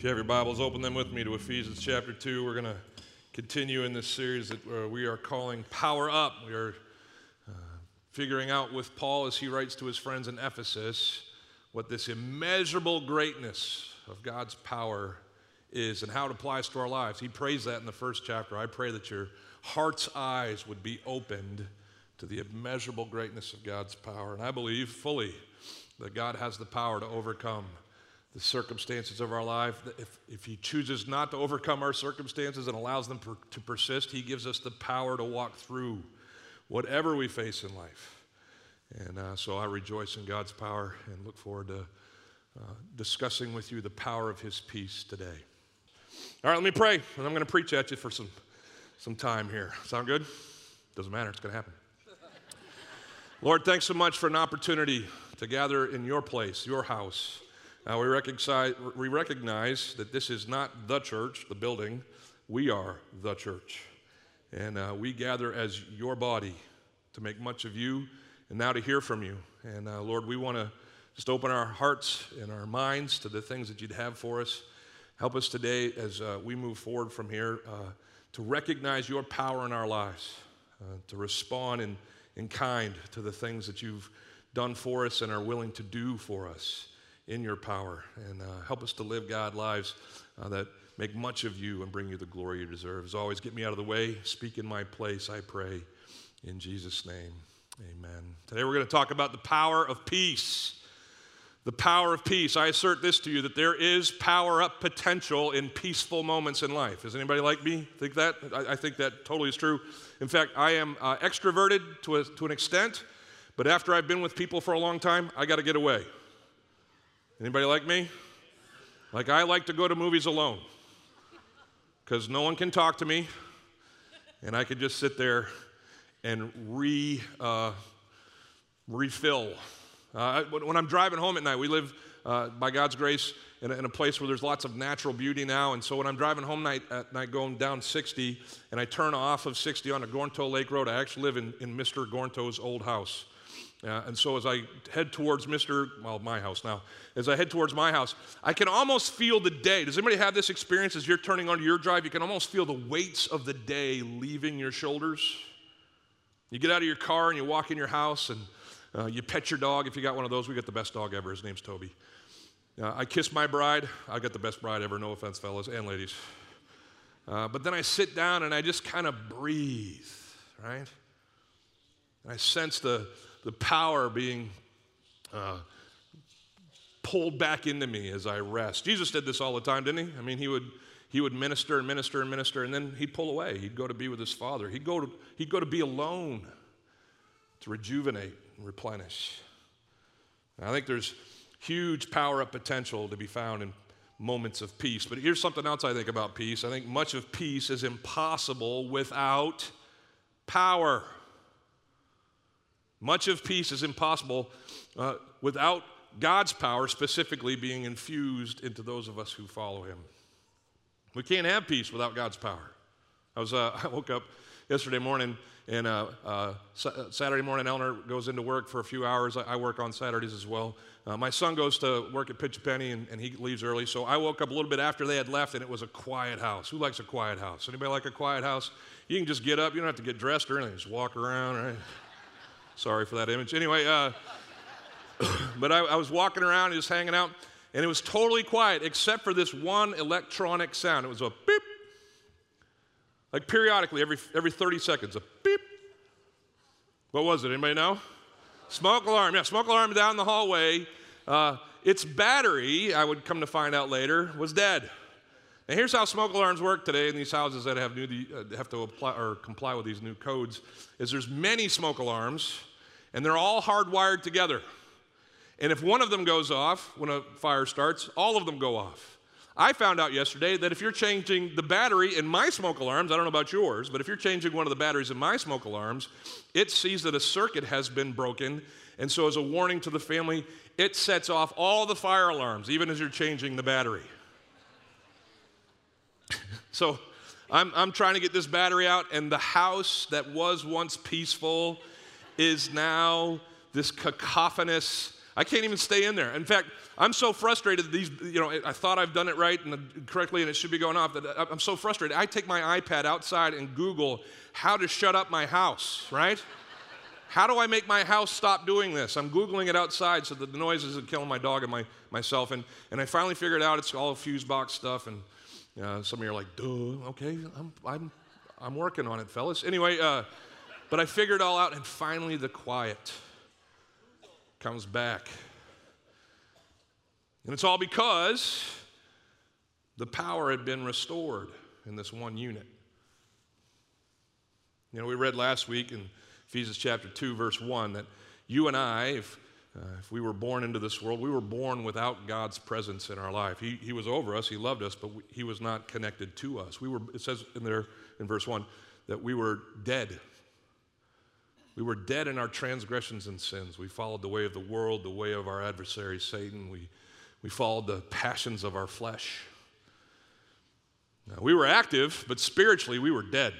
If you have your Bibles, open them with me to Ephesians chapter 2. We're going to continue in this series that uh, we are calling Power Up. We are uh, figuring out with Paul as he writes to his friends in Ephesus what this immeasurable greatness of God's power is and how it applies to our lives. He prays that in the first chapter. I pray that your heart's eyes would be opened to the immeasurable greatness of God's power. And I believe fully that God has the power to overcome the circumstances of our life. If, if He chooses not to overcome our circumstances and allows them per, to persist, He gives us the power to walk through whatever we face in life. And uh, so I rejoice in God's power and look forward to uh, discussing with you the power of His peace today. All right, let me pray, and I'm going to preach at you for some, some time here. Sound good? Doesn't matter, it's going to happen. Lord, thanks so much for an opportunity to gather in your place, your house. Uh, we, recognize, we recognize that this is not the church, the building. We are the church. And uh, we gather as your body to make much of you and now to hear from you. And uh, Lord, we want to just open our hearts and our minds to the things that you'd have for us. Help us today as uh, we move forward from here uh, to recognize your power in our lives, uh, to respond in, in kind to the things that you've done for us and are willing to do for us in your power. And uh, help us to live, God, lives uh, that make much of you and bring you the glory you deserve. As always, get me out of the way. Speak in my place, I pray. In Jesus' name, amen. Today we're going to talk about the power of peace. The power of peace. I assert this to you that there is power up potential in peaceful moments in life. Does anybody like me think that? I, I think that totally is true. In fact, I am uh, extroverted to, a, to an extent, but after I've been with people for a long time, I got to get away. Anybody like me? Like I like to go to movies alone because no one can talk to me, and I can just sit there and re uh, refill. Uh, when I'm driving home at night, we live uh, by God's grace in a, in a, place where there's lots of natural beauty now. And so when I'm driving home night, at night going down 60 and I turn off of 60 on the Gornto Lake Road, I actually live in, in Mr. Gornto's old house. Uh, and so as I head towards Mr. Well, my house now, as I head towards my house, I can almost feel the day. Does anybody have this experience as you're turning onto your drive? You can almost feel the weights of the day leaving your shoulders. You get out of your car and you walk in your house and uh, you pet your dog. If you got one of those, we got the best dog ever. His name's Toby. Uh, I kiss my bride. I got the best bride ever. No offense, fellas and ladies. Uh, but then I sit down and I just kind of breathe, right? And I sense the the power being uh, pulled back into me as I rest. Jesus did this all the time, didn't he? I mean, he would, he would minister and minister and minister, and then he'd pull away. He'd go to be with his Father. He'd go to, he'd go to be alone to rejuvenate and replenish. And I think there's huge power up potential to be found in moments of peace. But here's something else I think about peace. I think much of peace is impossible without power. Much of peace is impossible uh, without God's power specifically being infused into those of us who follow Him. We can't have peace without God's power. I, was, uh, I woke up yesterday morning, and uh, uh, uh, Saturday morning, Eleanor goes into work for a few hours. I, I work on Saturdays as well. Uh, my son goes to work at Pitch Penny, and, and, he leaves early. So I woke up a little bit after they had left, and it was a quiet house. Who likes a quiet house? Anybody like a quiet house? You can just get up. You don't have to get dressed or anything. Just walk around, right? Sorry for that image. Anyway, uh, but I, I was walking around, just hanging out, and it was totally quiet except for this one electronic sound. It was a beep, like periodically, every, every 30 seconds, a beep. What was it? Anybody know? Smoke alarm. Yeah, smoke alarm down the hallway. Uh, its battery, I would come to find out later, was dead. Now, here's how smoke alarms work today in these houses that have, new, uh, have to apply or comply with these new codes. Is there's many smoke alarms and they're all hardwired together. And if one of them goes off when a fire starts, all of them go off. I found out yesterday that if you're changing the battery in my smoke alarms, I don't know about yours, but if you're changing one of the batteries in my smoke alarms, it sees that a circuit has been broken. And so, as a warning to the family, it sets off all the fire alarms, even as you're changing the battery. so, I'm, I'm trying to get this battery out, and the house that was once peaceful is now this cacophonous. I can't even stay in there. In fact, I'm so frustrated these, you know, I thought I've done it right and correctly and it should be going off that I'm so frustrated. I take my iPad outside and Google how to shut up my house, right? How do I make my house stop doing this? I'm Googling it outside so that the noise isn't killing my dog and my, myself. And, and I finally figured out it's all fuse box stuff. And uh, some of you are like, duh, okay, I'm, I'm, I'm working on it, fellas. Anyway, uh, but I figured it all out, and finally the quiet comes back. And it's all because the power had been restored in this one unit. You know, we read last week in Ephesians chapter 2, verse 1, that you and I, if, uh, if we were born into this world, we were born without God's presence in our life. He, he was over us, He loved us, but we, He was not connected to us. We were, it says in there in verse 1 that we were dead we were dead in our transgressions and sins. We followed the way of the world, the way of our adversary, Satan. We, we followed the passions of our flesh. Now, we were active, but spiritually we were dead.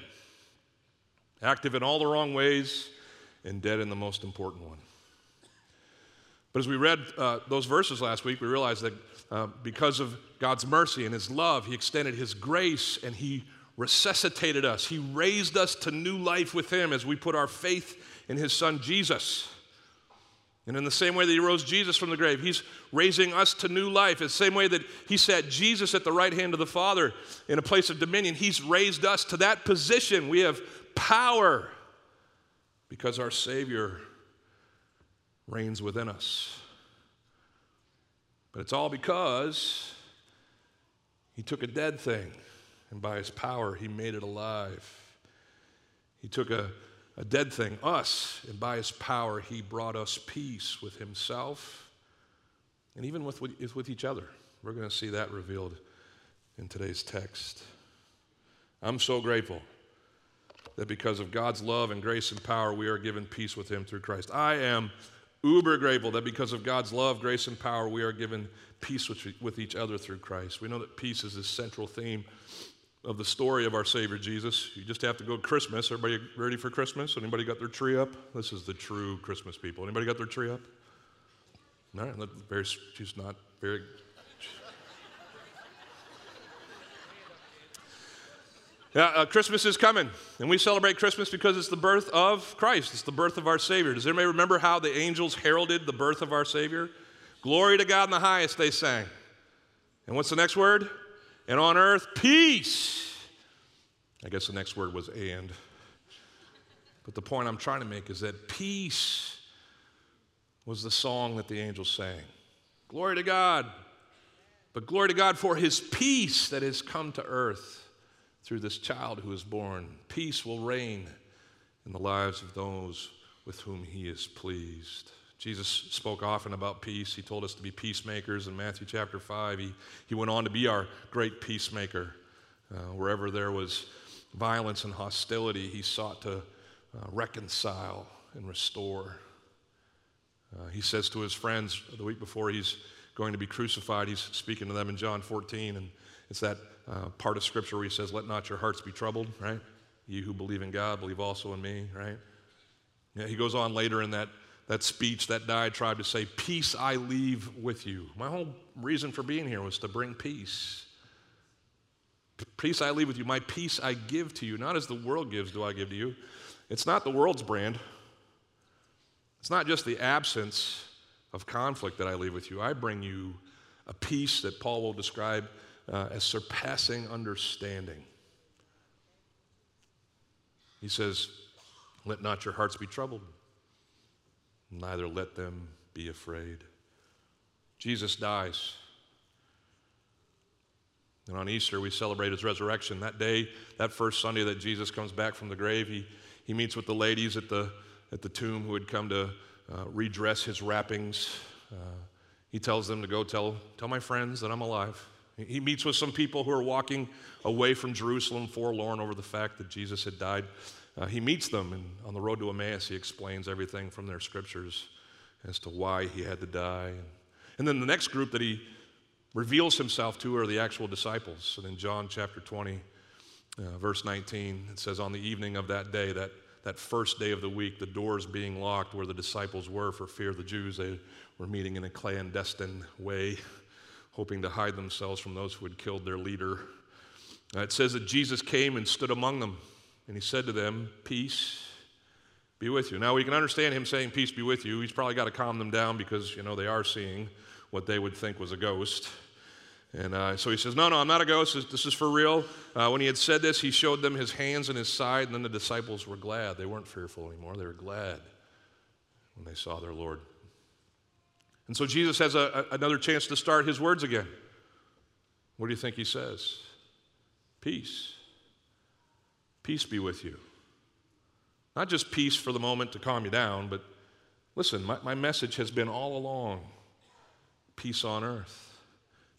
Active in all the wrong ways and dead in the most important one. But as we read uh, those verses last week, we realized that uh, because of God's mercy and His love, He extended His grace and He resuscitated us. He raised us to new life with Him as we put our faith in his son Jesus. And in the same way that he rose Jesus from the grave, he's raising us to new life. In the same way that he set Jesus at the right hand of the Father in a place of dominion, he's raised us to that position. We have power because our Savior reigns within us. But it's all because he took a dead thing and by his power he made it alive. He took a a dead thing, us, and by his power, he brought us peace with himself and even with, with, with each other. We're going to see that revealed in today's text. I'm so grateful that because of God's love and grace and power, we are given peace with him through Christ. I am uber grateful that because of God's love, grace, and power, we are given peace with, with each other through Christ. We know that peace is the central theme of the story of our Savior Jesus. You just have to go Christmas. Everybody ready for Christmas? Anybody got their tree up? This is the true Christmas people. Anybody got their tree up? Very, she's not very. Yeah, uh, Christmas is coming, and we celebrate Christmas because it's the birth of Christ. It's the birth of our Savior. Does anybody remember how the angels heralded the birth of our Savior? Glory to God in the highest, they sang. And what's the next word? And on earth peace. I guess the next word was and. But the point I'm trying to make is that peace was the song that the angels sang. Glory to God. But glory to God for his peace that has come to earth through this child who is born. Peace will reign in the lives of those with whom he is pleased. Jesus spoke often about peace. He told us to be peacemakers in Matthew chapter 5. He, he went on to be our great peacemaker. Uh, wherever there was violence and hostility, he sought to uh, reconcile and restore. Uh, he says to his friends the week before he's going to be crucified, he's speaking to them in John 14, and it's that uh, part of Scripture where he says, Let not your hearts be troubled, right? You who believe in God, believe also in me, right? Yeah, he goes on later in that that speech, that diatribe to say, Peace I leave with you. My whole reason for being here was to bring peace. Peace I leave with you. My peace I give to you. Not as the world gives, do I give to you. It's not the world's brand. It's not just the absence of conflict that I leave with you. I bring you a peace that Paul will describe uh, as surpassing understanding. He says, Let not your hearts be troubled neither let them be afraid. Jesus dies. And on Easter, we celebrate his resurrection. That day, that first Sunday that Jesus comes back from the grave, he, he meets with the ladies at the, at the tomb who had come to uh, redress his wrappings. Uh, he tells them to go tell, tell my friends that I'm alive. He meets with some people who are walking away from Jerusalem, forlorn over the fact that Jesus had died. Uh, he meets them, and on the road to Emmaus, he explains everything from their scriptures as to why he had to die. And then the next group that he reveals himself to are the actual disciples. And in John chapter 20, uh, verse 19, it says, On the evening of that day, that, that first day of the week, the doors being locked where the disciples were for fear of the Jews. They were meeting in a clandestine way, hoping to hide themselves from those who had killed their leader. Uh, it says that Jesus came and stood among them, and he said to them, Peace be with you. Now, we can understand him saying, Peace be with you. He's probably got to calm them down because, you know, they are seeing what they would think was a ghost. And uh, so he says, No, no, I'm not a ghost. This, is for real. Uh, when he had said this, he showed them his hands and his side, and then the disciples were glad. They weren't fearful anymore. They were glad when they saw their Lord. And so Jesus has a, a, another chance to start his words again. What do you think he says? Peace. Peace be with you. Not just peace for the moment to calm you down, but listen, my, my message has been all along peace on earth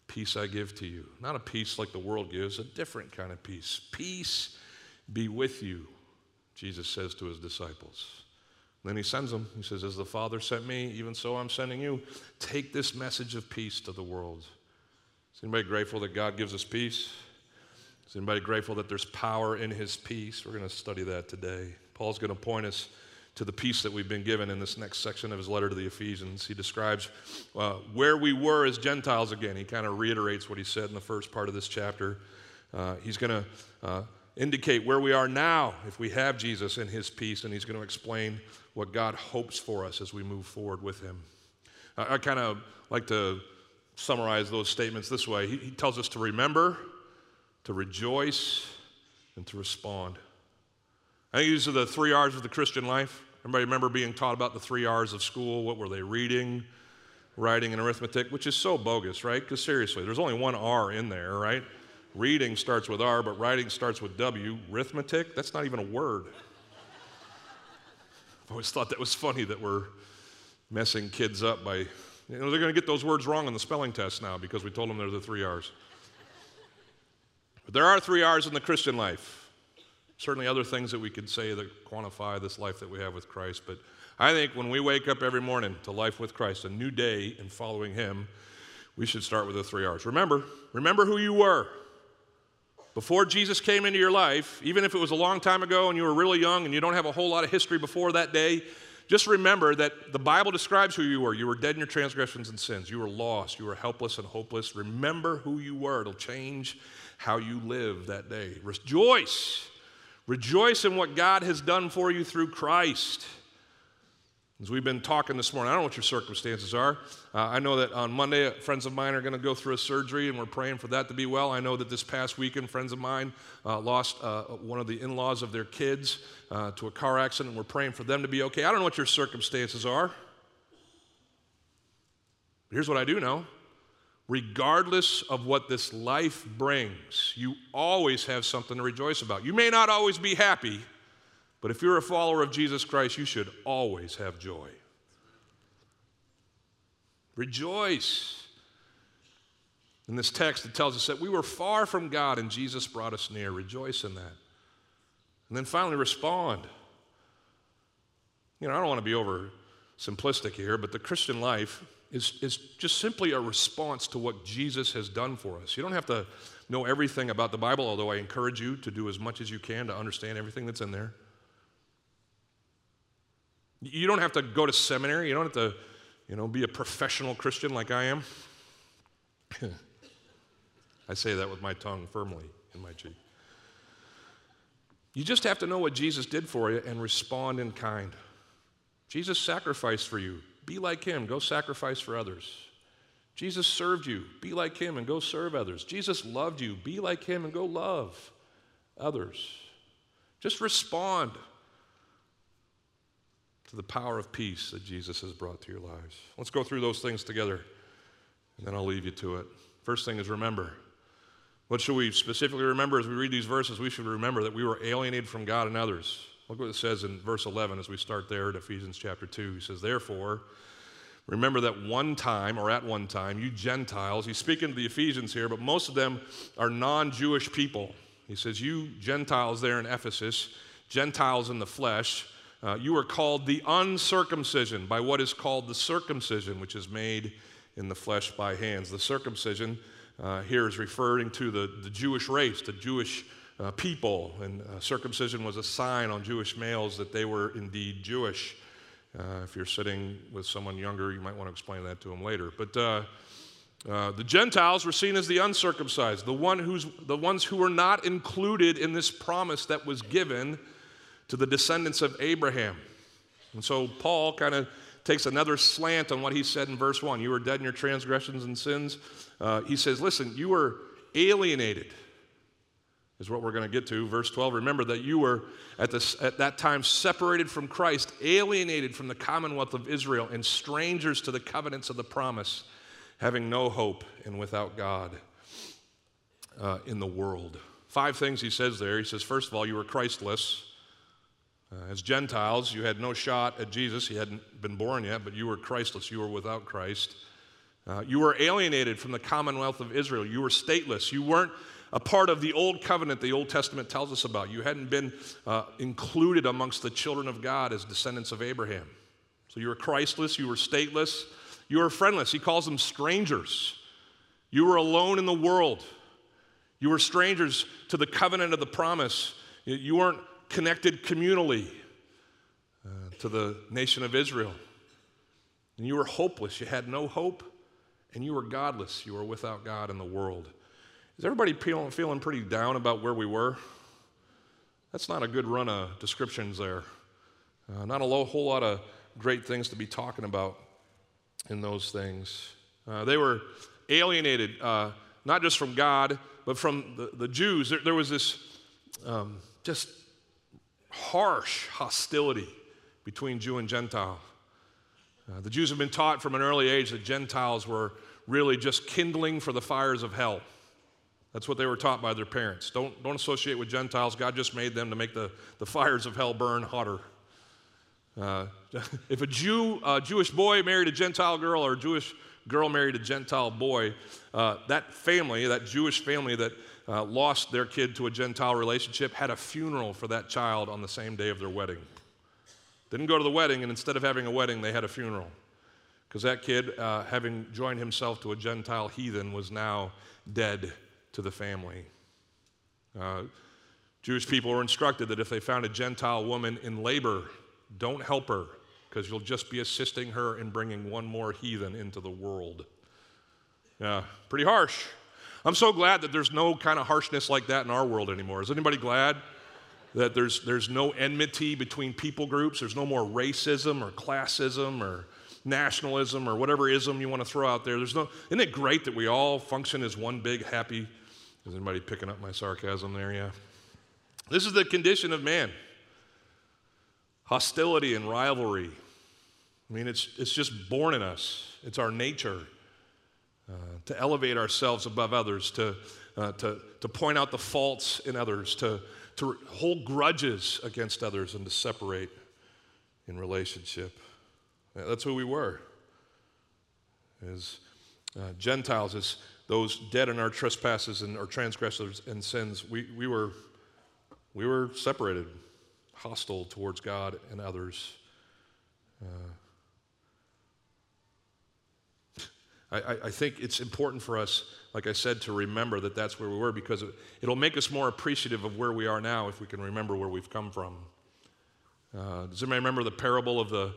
Peace I give to you. Not a peace like the world gives, a different kind of peace. Peace be with you, Jesus says to his disciples. then he sends them. He says, As the Father sent me, even so I'm sending you. Take this message of peace to the world. Is anybody grateful that God gives us peace? Is anybody grateful that there's power in his peace? We're going to study that today. Paul's going to point us to the peace that we've been given in this next section of his letter to the Ephesians. He describes uh, where we were as Gentiles again. He kind of reiterates what he said in the first part of this chapter. Uh, he's going to uh, indicate where we are now if we have Jesus in his peace, and he's going to explain what God hopes for us as we move forward with him. I, I kind of like to summarize those statements this way he, he tells us to remember, to rejoice, and to respond. I think these are the three R's of the Christian life. Everybody remember being taught about the three R's of school? What were they reading, writing, and arithmetic? Which is so bogus, right? Because seriously, there's only one R in there, right? Reading starts with R, but writing starts with W. Arithmetic, that's not even a word. I've always thought that was funny that we're messing kids up by, you know, they're going to get those words wrong on the spelling test now because we told them they're the three R's. But there are three R's in the Christian life certainly other things that we could say that quantify this life that we have with Christ. But I think when we wake up every morning to life with Christ, a new day in following Him, we should start with the three R's. Remember, remember who you were. Before Jesus came into your life, even if it was a long time ago and you were really young and you don't have a whole lot of history before that day, just remember that the Bible describes who you were. You were dead in your transgressions and sins. You were lost. You were helpless and hopeless. Remember who you were. It'll change how you live that day. Rejoice Rejoice in what God has done for you through Christ. As we've been talking this morning, I don't know what your circumstances are. Uh, I know that on Monday, friends of mine are going to go through a surgery, and we're praying for that to be well. I know that this past weekend, friends of mine uh, lost uh, one of the in laws of their kids uh, to a car accident, and we're praying for them to be okay. I don't know what your circumstances are. Here's what I do know regardless of what this life brings, you always have something to rejoice about. You may not always be happy, but if you're a follower of Jesus Christ, you should always have joy. Rejoice. In this text, it tells us that we were far from God and Jesus brought us near. Rejoice in that. And then finally, respond. You know, I don't want to be over simplistic here, but the Christian life is, is just simply a response to what Jesus has done for us. You don't have to know everything about the Bible, although I encourage you to do as much as you can to understand everything that's in there. You don't have to go to seminary. You don't have to, you know, be a professional Christian like I am. I say that with my tongue firmly in my cheek. You just have to know what Jesus did for you and respond in kind. Jesus sacrificed for you. Be like him, go sacrifice for others. Jesus served you, be like him and go serve others. Jesus loved you, be like him and go love others. Just respond to the power of peace that Jesus has brought to your lives. Let's go through those things together, and then I'll leave you to it. First thing is remember. What should we specifically remember as we read these verses? We should remember that we were alienated from God and others. Look what it says in verse 11 as we start there at Ephesians chapter 2. He says, Therefore, remember that one time, or at one time, you Gentiles, he's speaking to the Ephesians here, but most of them are non Jewish people. He says, You Gentiles there in Ephesus, Gentiles in the flesh, uh, you are called the uncircumcision by what is called the circumcision, which is made in the flesh by hands. The circumcision uh, here is referring to the, the Jewish race, the Jewish uh, people, and uh, circumcision was a sign on Jewish males that they were indeed Jewish. Uh, if you're sitting with someone younger, you might want to explain that to them later. But uh, the Gentiles were seen as the uncircumcised, the, one who's, the ones who were not included in this promise that was given to the descendants of Abraham. And so Paul kind of takes another slant on what he said in verse 1. You were dead in your transgressions and sins. Uh, he says, Listen, you were alienated, is what we're going to get to. Verse 12, remember that you were at, this, at that time separated from Christ, alienated from the commonwealth of Israel, and strangers to the covenants of the promise, having no hope and without God uh, in the world. Five things he says there. He says, First of all, you were Christless. Uh, as Gentiles, you had no shot at Jesus. He hadn't been born yet, but you were Christless. You were without Christ. Uh, you were alienated from the commonwealth of Israel. You were stateless. You weren't a part of the old covenant the Old Testament tells us about. You hadn't been uh, included amongst the children of God as descendants of Abraham. So you were Christless. You were stateless. You were friendless. He calls them strangers. You were alone in the world. You were strangers to the covenant of the promise. You weren't connected communally uh, to the nation of Israel. And you were hopeless. You had no hope, and you were godless. You were without God in the world. Is everybody feeling, feeling pretty down about where we were? That's not a good run of descriptions there. Uh, not a low, whole lot of great things to be talking about in those things. Uh, they were alienated, uh, not just from God, but from the, the Jews. There, there was this um, just harsh hostility between Jew and Gentile. Uh, the Jews have been taught from an early age that Gentiles were really just kindling for the fires of hell. That's what they were taught by their parents. Don't, don't associate with Gentiles. God just made them to make the, the fires of hell burn hotter. Uh, if a Jew, a Jewish boy married a Gentile girl or a Jewish girl married a Gentile boy, uh, that family, that Jewish family that uh, lost their kid to a Gentile relationship, had a funeral for that child on the same day of their wedding. Didn't go to the wedding, and instead of having a wedding, they had a funeral. Because that kid, uh, having joined himself to a Gentile heathen, was now dead to the family. Uh, Jewish people were instructed that if they found a Gentile woman in labor, don't help her, because you'll just be assisting her in bringing one more heathen into the world. Yeah, pretty harsh. I'm so glad that there's no kind of harshness like that in our world anymore. Is anybody glad that there's, there's no enmity between people groups? There's no more racism or classism or nationalism or whatever ism you want to throw out there. There's no, isn't it great that we all function as one big happy? Is anybody picking up my sarcasm there? Yeah. This is the condition of man hostility and rivalry. I mean, it's, it's just born in us, it's our nature. Uh, to elevate ourselves above others, to, uh, to, to point out the faults in others, to, to hold grudges against others, and to separate in relationship. That's who we were. As uh, Gentiles, as those dead in our trespasses and our transgressors and sins, we, we, were, we were separated, hostile towards God and others. Uh, I, I, think it's important for us, like I said, to remember that that's where we were because it, will make us more appreciative of where we are now if we can remember where we've come from. Uh, does anybody remember the parable of the,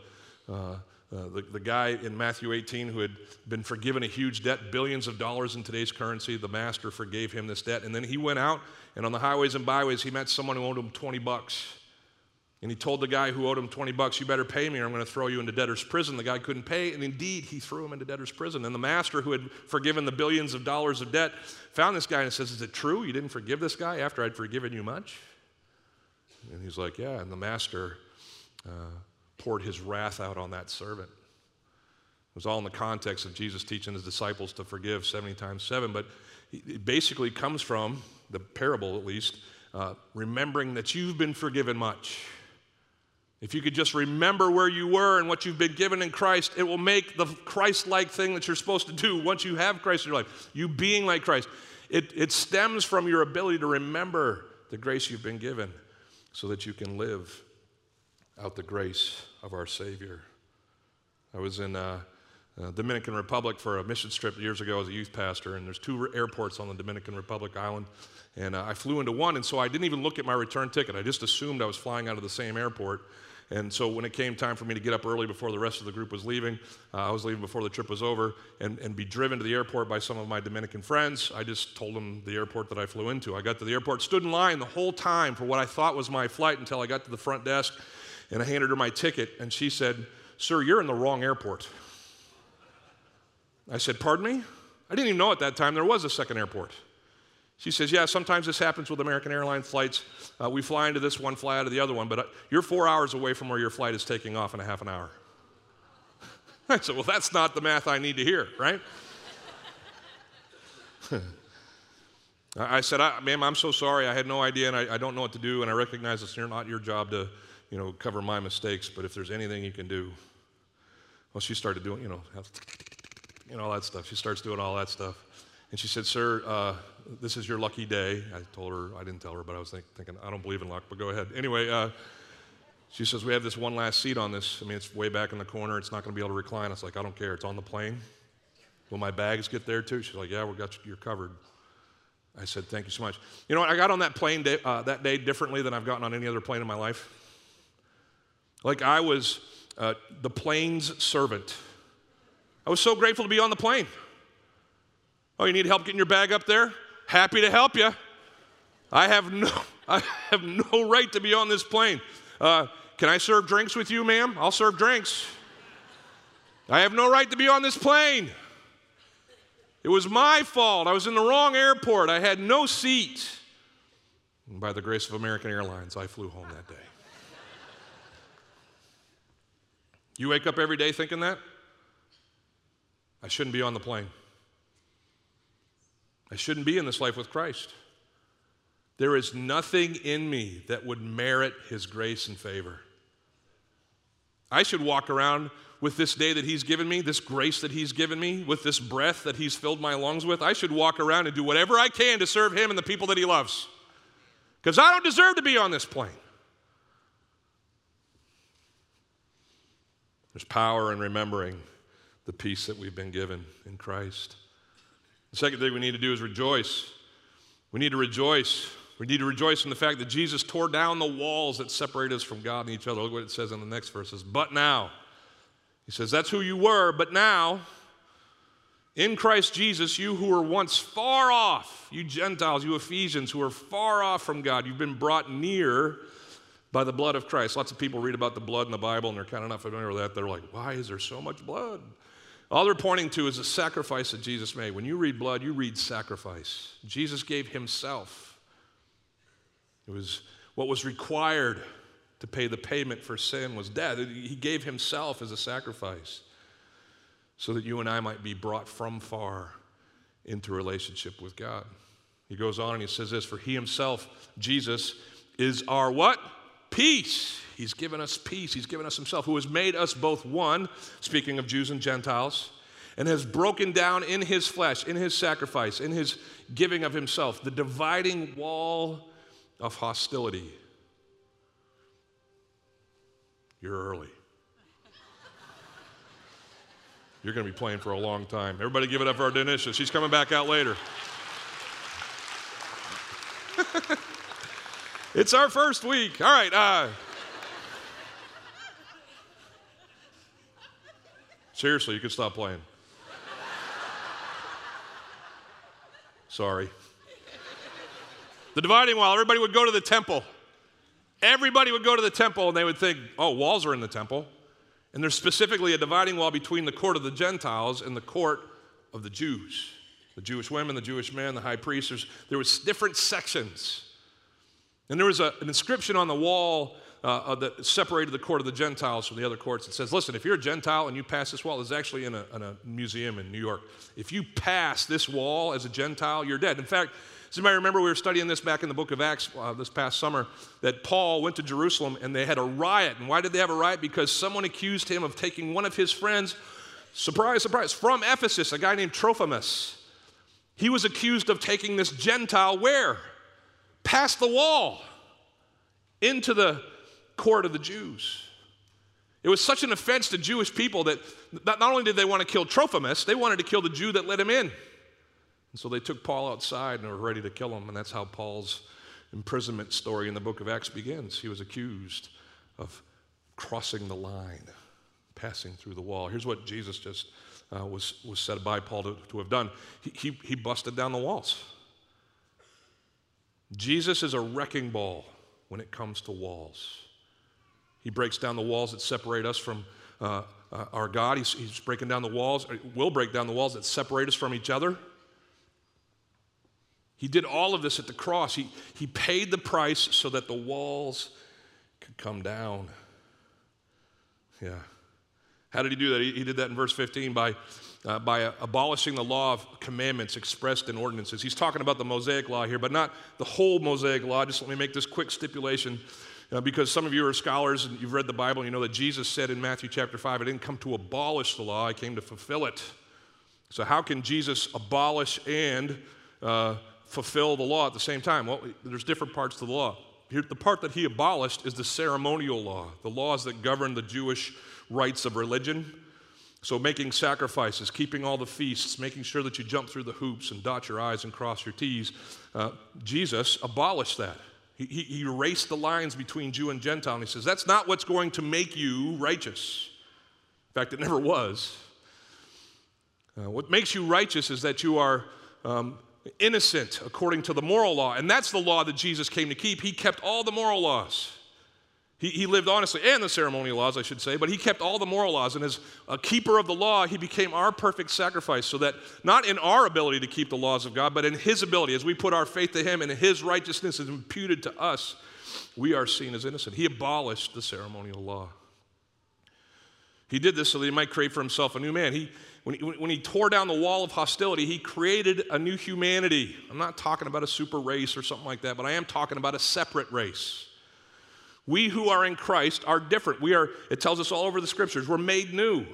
uh, uh, the, the, guy in Matthew 18 who had been forgiven a huge debt, billions of dollars in today's currency? The master forgave him this debt. And then he went out, and on the highways and byways, he met someone who owed him 20 bucks. And he told the guy who owed him 20 bucks, You better pay me or I'm going to throw you into debtor's prison. The guy couldn't pay, and indeed, he threw him into debtor's prison. And the master, who had forgiven the billions of dollars of debt, found this guy and says, Is it true you didn't forgive this guy after I'd forgiven you much? And he's like, Yeah. And the master uh, poured his wrath out on that servant. It was all in the context of Jesus teaching his disciples to forgive 70 times 7, but it basically comes from, the parable at least, uh, remembering that you've been forgiven much if you could just remember where you were and what you've been given in Christ, it will make the Christ like thing that you're supposed to do once you have Christ in your life, you being like Christ. It, it stems from your ability to remember the grace you've been given so that you can live out the grace of our Savior. I was in uh, uh, Dominican Republic for a mission trip years ago as a youth pastor, and there's two airports on the Dominican Republic island. And uh, I flew into one, and so I didn't even look at my return ticket. I just assumed I was flying out of the same airport. And so when it came time for me to get up early before the rest of the group was leaving, uh, I was leaving before the trip was over, and, and be driven to the airport by some of my Dominican friends. I just told them the airport that I flew into. I got to the airport, stood in line the whole time for what I thought was my flight until I got to the front desk, and I handed her my ticket, and she said, Sir, you're in the wrong airport. I said, Pardon me? I didn't even know at that time there was a second airport. She says, Yeah, sometimes this happens with American Airlines flights. Uh, we fly into this one, fly out of the other one, but uh, you're four hours away from where your flight is taking off in a half an hour. I said, Well, that's not the math I need to hear, right? I said, I, Ma'am, I'm so sorry. I had no idea and I, I don't know what to do, and I recognize it's not your job to you know, cover my mistakes, but if there's anything you can do. Well, she started doing, you know, know, all that stuff. She starts doing all that stuff. And she said, Sir, uh, this is your lucky day. I told her, I didn't tell her, but I was think, thinking, I don't believe in luck, but go ahead. Anyway, uh, she says, We have this one last seat on this. I mean, it's way back in the corner. It's not going to be able to recline. I was like, I don't care. It's on the plane. Will my bags get there too? She's like, Yeah, we got you, you're covered. I said, Thank you so much. You know what? I got on that plane day, uh, that day differently than I've gotten on any other plane in my life. Like I was uh, the plane's servant. I was so grateful to be on the plane. Oh, you need help getting your bag up there? Happy to help you. I have no, I have no right to be on this plane. Uh, can I serve drinks with you, ma'am? I'll serve drinks. I have no right to be on this plane. It was my fault. I was in the wrong airport. I had no seat. And by the grace of American Airlines, I flew home that day. You wake up every day thinking that? I shouldn't be on the plane. I shouldn't be in this life with Christ. There is nothing in me that would merit his grace and favor. I should walk around with this day that he's given me, this grace that he's given me, with this breath that he's filled my lungs with. I should walk around and do whatever I can to serve him and the people that he loves. Because I don't deserve to be on this plane. There's power in remembering the peace that we've been given in Christ. The second thing we need to do is rejoice. We need to rejoice. We need to rejoice in the fact that Jesus tore down the walls that separate us from God and each other. Look what it says in the next verses. But now, he says, that's who you were, but now, in Christ Jesus, you who were once far off, you Gentiles, you Ephesians who are far off from God, you've been brought near by the blood of Christ. Lots of people read about the blood in the Bible and they're kind of not familiar with that. They're like, why is there so much blood? All they're pointing to is the sacrifice that Jesus made. When you read blood, you read sacrifice. Jesus gave himself. It was what was required to pay the payment for sin was death. He gave himself as a sacrifice so that you and I might be brought from far into relationship with God. He goes on and he says this, for he himself, Jesus, is our what? Peace. He's given us peace. He's given us Himself, who has made us both one, speaking of Jews and Gentiles, and has broken down in His flesh, in His sacrifice, in His giving of Himself, the dividing wall of hostility. You're early. You're going to be playing for a long time. Everybody give it up for our Denisha. She's coming back out later. it's our first week. All right. Uh, Seriously, you can stop playing. Sorry. The dividing wall, everybody would go to the temple. Everybody would go to the temple and they would think, oh, walls are in the temple. And there's specifically a dividing wall between the court of the Gentiles and the court of the Jews. The Jewish women, the Jewish men, the high priests. There was different sections. And there was a, an inscription on the wall uh, that separated the court of the Gentiles from the other courts. It says, listen, if you're a Gentile and you pass this wall, it's actually in a, in a museum in New York. If you pass this wall as a Gentile, you're dead. In fact, anybody remember we were studying this back in the book of Acts uh, this past summer that Paul went to Jerusalem and they had a riot. And why did they have a riot? Because someone accused him of taking one of his friends, surprise, surprise, from Ephesus, a guy named Trophimus. He was accused of taking this Gentile where? Past the wall into the court of the Jews. It was such an offense to Jewish people that not only did they want to kill Trophimus, they wanted to kill the Jew that let him in. And so they took Paul outside and were ready to kill him. And that's how Paul's imprisonment story in the book of Acts begins. He was accused of crossing the line, passing through the wall. Here's what Jesus just uh, was, was said by Paul to, to have done he, he, he busted down the walls. Jesus is a wrecking ball when it comes to walls. He breaks down the walls that separate us from uh, uh, our God. He's, he's breaking down the walls, will break down the walls that separate us from each other. He did all of this at the cross. He, he paid the price so that the walls could come down. Yeah. How did he do that? He, he did that in verse 15 by, uh, by uh, abolishing the law of commandments expressed in ordinances. He's talking about the Mosaic law here, but not the whole Mosaic law. Just let me make this quick stipulation. Uh, because some of you are scholars and you've read the Bible and you know that Jesus said in Matthew chapter 5, I didn't come to abolish the law, I came to fulfill it. So, how can Jesus abolish and uh, fulfill the law at the same time? Well, there's different parts to the law. Here, the part that he abolished is the ceremonial law, the laws that govern the Jewish rites of religion. So, making sacrifices, keeping all the feasts, making sure that you jump through the hoops and dot your I's and cross your T's. Uh, Jesus abolished that. He, he, erased the lines between Jew and Gentile, and he says, That's not what's going to make you righteous. In fact, it never was. Uh, what makes you righteous is that you are um, innocent according to the moral law. And that's the law that Jesus came to keep. He kept all the moral laws. He, he lived honestly, and the ceremonial laws, I should say, but he kept all the moral laws. And as a keeper of the law, he became our perfect sacrifice, so that not in our ability to keep the laws of God, but in his ability, as we put our faith to him and his righteousness is imputed to us, we are seen as innocent. He abolished the ceremonial law. He did this so that he might create for himself a new man. He, when he, when he tore down the wall of hostility, he created a new humanity. I'm not talking about a super race or something like that, but I am talking about a separate race. We who are in Christ are different. We are, it tells us all over the scriptures, we're made new.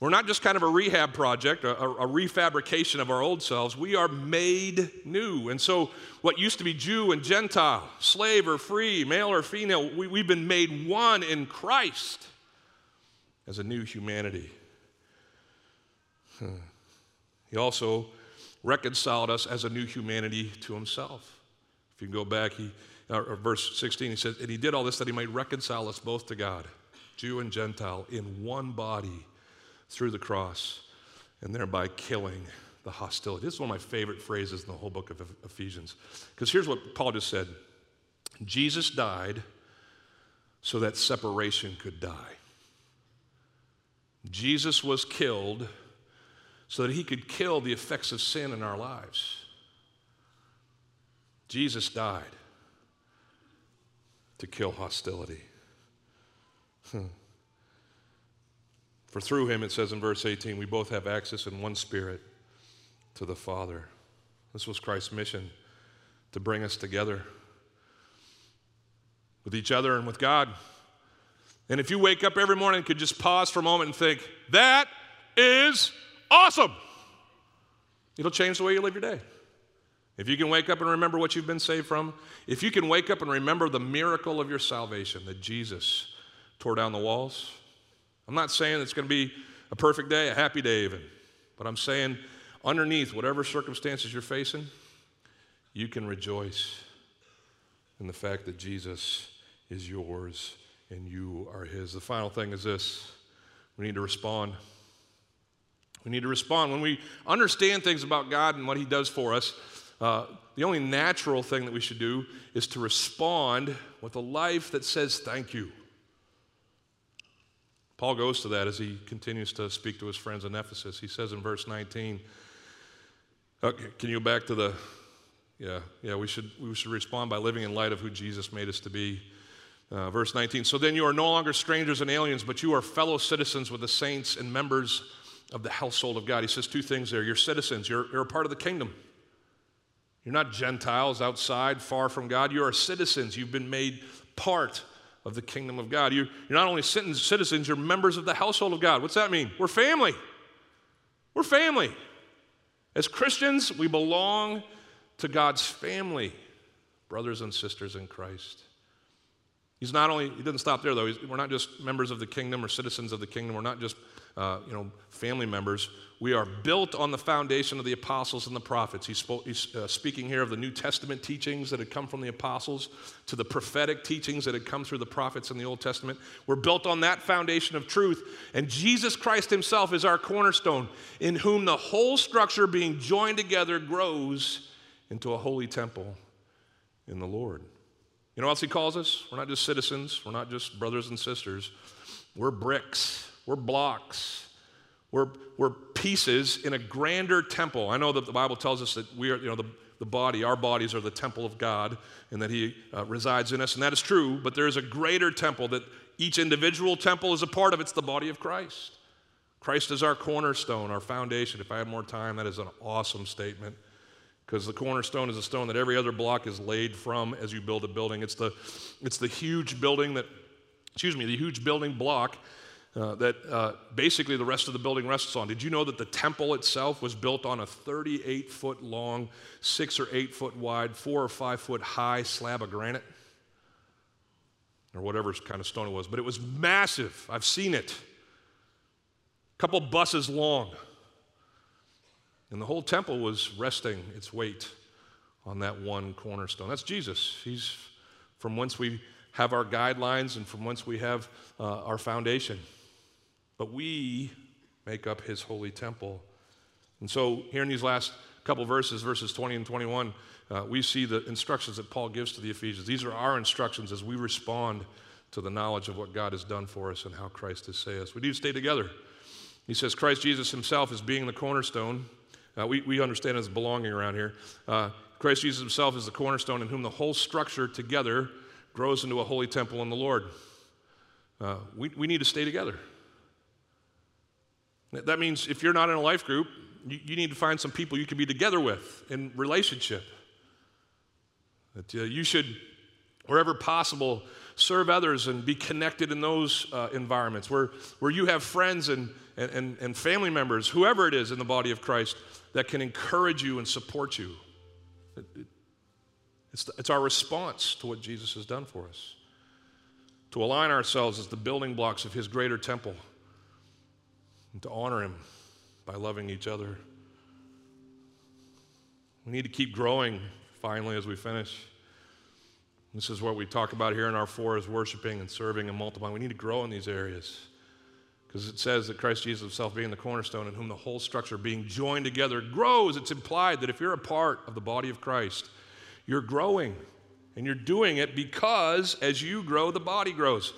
We're not just kind of a rehab project, a, a, refabrication of our old selves. We are made new. And so, what used to be Jew and Gentile, slave or free, male or female, we, we've been made one in Christ as a new humanity. Hmm. He also reconciled us as a new humanity to himself. If you can go back, he, uh, verse 16, he says, And he did all this that he might reconcile us both to God, Jew and Gentile, in one body through the cross, and thereby killing the hostility. This is one of my favorite phrases in the whole book of Ephesians. Because here's what Paul just said Jesus died so that separation could die. Jesus was killed so that he could kill the effects of sin in our lives. Jesus died to kill hostility. For through him, it says in verse 18, we both have access in one spirit to the Father. This was Christ's mission to bring us together with each other and with God. And if you wake up every morning, could just pause for a moment and think, that is Awesome. It'll change the way you live your day. If you can wake up and remember what you've been saved from, if you can wake up and remember the miracle of your salvation that Jesus tore down the walls, I'm not saying it's going to be a perfect day, a happy day even, but I'm saying underneath whatever circumstances you're facing, you can rejoice in the fact that Jesus is yours and you are his. The final thing is this we need to respond. We need to respond. When we understand things about God and what He does for us, uh, the only natural thing that we should do is to respond with a life that says thank you. Paul goes to that as he continues to speak to his friends in Ephesus. He says in verse 19, okay, can you go back to the, yeah, yeah, we should, we should respond by living in light of who Jesus made us to be. Uh, verse 19, so then you are no longer strangers and aliens, but you are fellow citizens with the saints and members of the household of God. He says two things there. You're citizens, you're, you're a part of the kingdom. You're not Gentiles outside, far from God. You are citizens. You've been made part of the kingdom of God. You're, not only citizens, you're members of the household of God. What's that mean? We're family. We're family. As Christians, we belong to God's family, brothers and sisters in Christ. He's not only, he doesn't stop there though. He's, we're not just members of the kingdom or citizens of the kingdom. We're not just, uh, you know, family members. We are built on the foundation of the apostles and the prophets. He's, he's uh, speaking here of the New Testament teachings that had come from the apostles to the prophetic teachings that had come through the prophets in the Old Testament. We're built on that foundation of truth. And Jesus Christ himself is our cornerstone, in whom the whole structure being joined together grows into a holy temple in the Lord. You know what else he calls us? We're not just citizens, we're not just brothers and sisters. We're bricks, we're blocks, we're, we're pieces in a grander temple. I know that the Bible tells us that we are, you know, the, the body, our bodies are the temple of God and that He uh, resides in us, and that is true, but there is a greater temple that each individual temple is a part of. It's the body of Christ. Christ is our cornerstone, our foundation. If I had more time, that is an awesome statement because the cornerstone is a stone that every other block is laid from as you build a building. It's the, it's the huge building that, excuse me, the huge building block uh, that uh, basically the rest of the building rests on. Did you know that the temple itself was built on a 38 foot long, six or eight foot wide, four or five foot high slab of granite? Or whatever kind of stone it was. But it was massive. I've seen it. A couple buses long. And the whole temple was resting its weight on that one cornerstone. That's Jesus. He's from whence we have our guidelines and from whence we have uh, our foundation. But we make up his holy temple. And so, here in these last couple verses, verses 20 and 21, uh, we see the instructions that Paul gives to the Ephesians. These are our instructions as we respond to the knowledge of what God has done for us and how Christ has saved us. We need to stay together. He says, Christ Jesus himself is being the cornerstone uh, we, we understand as belonging around here. Uh, Christ Jesus himself is the cornerstone in whom the whole structure together grows into a holy temple in the Lord. Uh, we, we need to stay together. That means if you're not in a life group, you, you need to find some people you can be together with in relationship. That uh, you should, wherever possible, serve others and be connected in those uh, environments where, where you have friends and, and, and family members, whoever it is in the body of Christ, that can encourage you and support you. It, it, it's, the, it's our response to what Jesus has done for us. To align ourselves as the building blocks of his greater temple and to honor him by loving each other. We need to keep growing finally as we finish. This is what we talk about here in our four is worshiping and serving and multiplying. We need to grow in these areas. Because it says that Christ Jesus himself being the cornerstone, in whom the whole structure being joined together grows. It's implied that if you're a part of the body of Christ, you're growing. And you're doing it because as you grow, the body grows.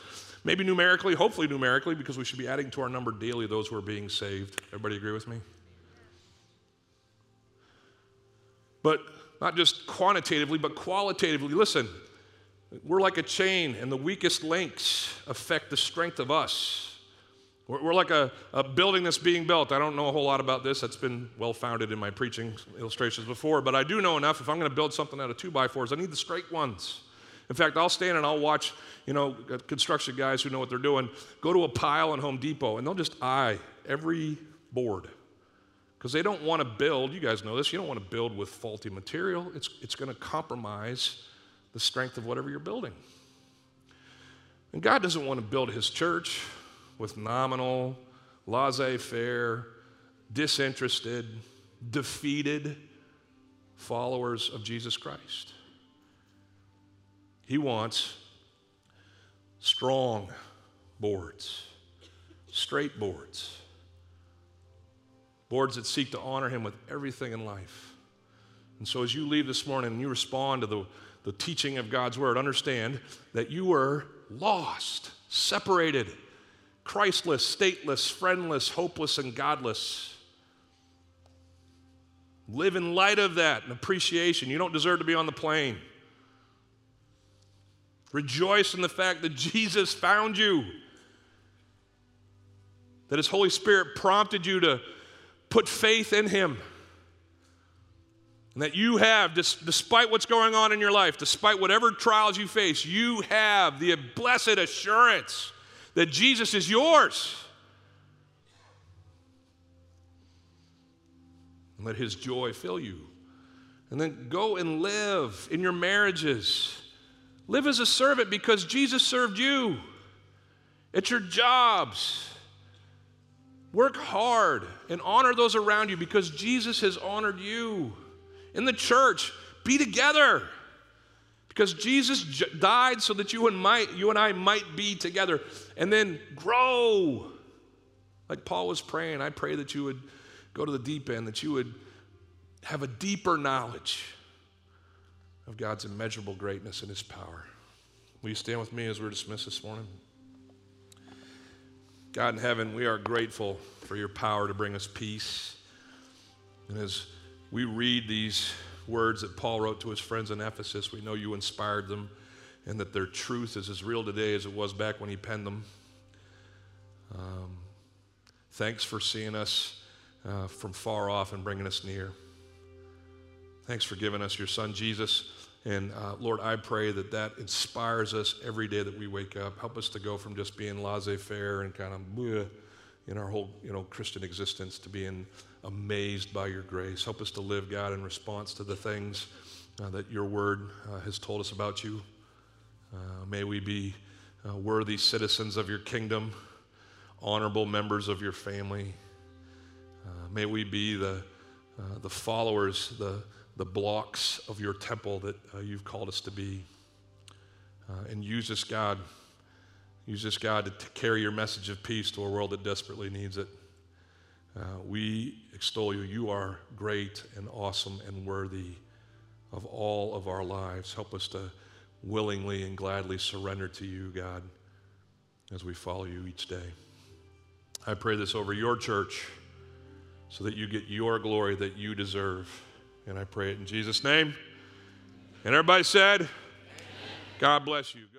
Maybe numerically, hopefully numerically, because we should be adding to our number daily those who are being saved. Everybody agree with me? But not just quantitatively, but qualitatively. Listen, we're like a chain, and the weakest links affect the strength of us. We're, like a, a building that's being built. I don't know a whole lot about this. That's been well founded in my preaching illustrations before, but I do know enough. If I'm going to build something out of two by fours, I need the straight ones. In fact, I'll stand and I'll watch, you know, uh, construction guys who know what they're doing go to a pile in Home Depot and they'll just eye every board because they don't want to build. You guys know this. You don't want to build with faulty material. It's it's going to compromise the strength of whatever you're building. And God doesn't want to build His church with nominal, laissez faire, disinterested, defeated followers of Jesus Christ. He wants strong boards, straight boards, boards that seek to honor Him with everything in life. And so, as you leave this morning and you respond to the, the teaching of God's Word, understand that you were lost, separated Christless, stateless, friendless, hopeless, and godless. Live in light of that and appreciation. You don't deserve to be on the plane. Rejoice in the fact that Jesus found you, that His Holy Spirit prompted you to put faith in Him. And that you have, despite what's going on in your life, despite whatever trials you face, you have the blessed assurance that Jesus is yours. And let his joy fill you. And then go and live in your marriages Live as a servant because Jesus served you. At your jobs, work hard and honor those around you because Jesus has honored you. In the church, be together because Jesus j- died so that you and, you and I might be together. And then grow. Like Paul was praying, I pray that you would go to the deep end, that you would have a deeper knowledge of God's immeasurable greatness and His power. Will you stand with me as we're dismissed this morning? God in heaven, we are grateful for your power to bring us peace. And as we read these words that Paul wrote to his friends in Ephesus, we know you inspired them and that their truth is as real today as it was back when he penned them. Um, thanks for seeing us uh, from far off and bringing us near. Thanks for giving us your son, Jesus. And uh, Lord, I pray that that inspires us every day that we wake up. Help us to go from just being laissez faire and kind of bleh in our whole you know, Christian existence to being amazed by your grace. Help us to live, God, in response to the things uh, that your word uh, has told us about you. Uh, may we be uh, worthy citizens of your kingdom, honorable members of your family. Uh, may we be the, the followers, the the blocks of your temple that uh, you've called us to be. Uh, and use this, God. Use this, God, to t- carry your message of peace to a world that desperately needs it. Uh, we extol you. You are great and awesome and worthy of all of our lives. Help us to willingly and gladly surrender to you, God, as we follow you each day. I pray this over your church so that you get your glory that you deserve. And I pray it in Jesus' name. And everybody said, Amen. God bless you.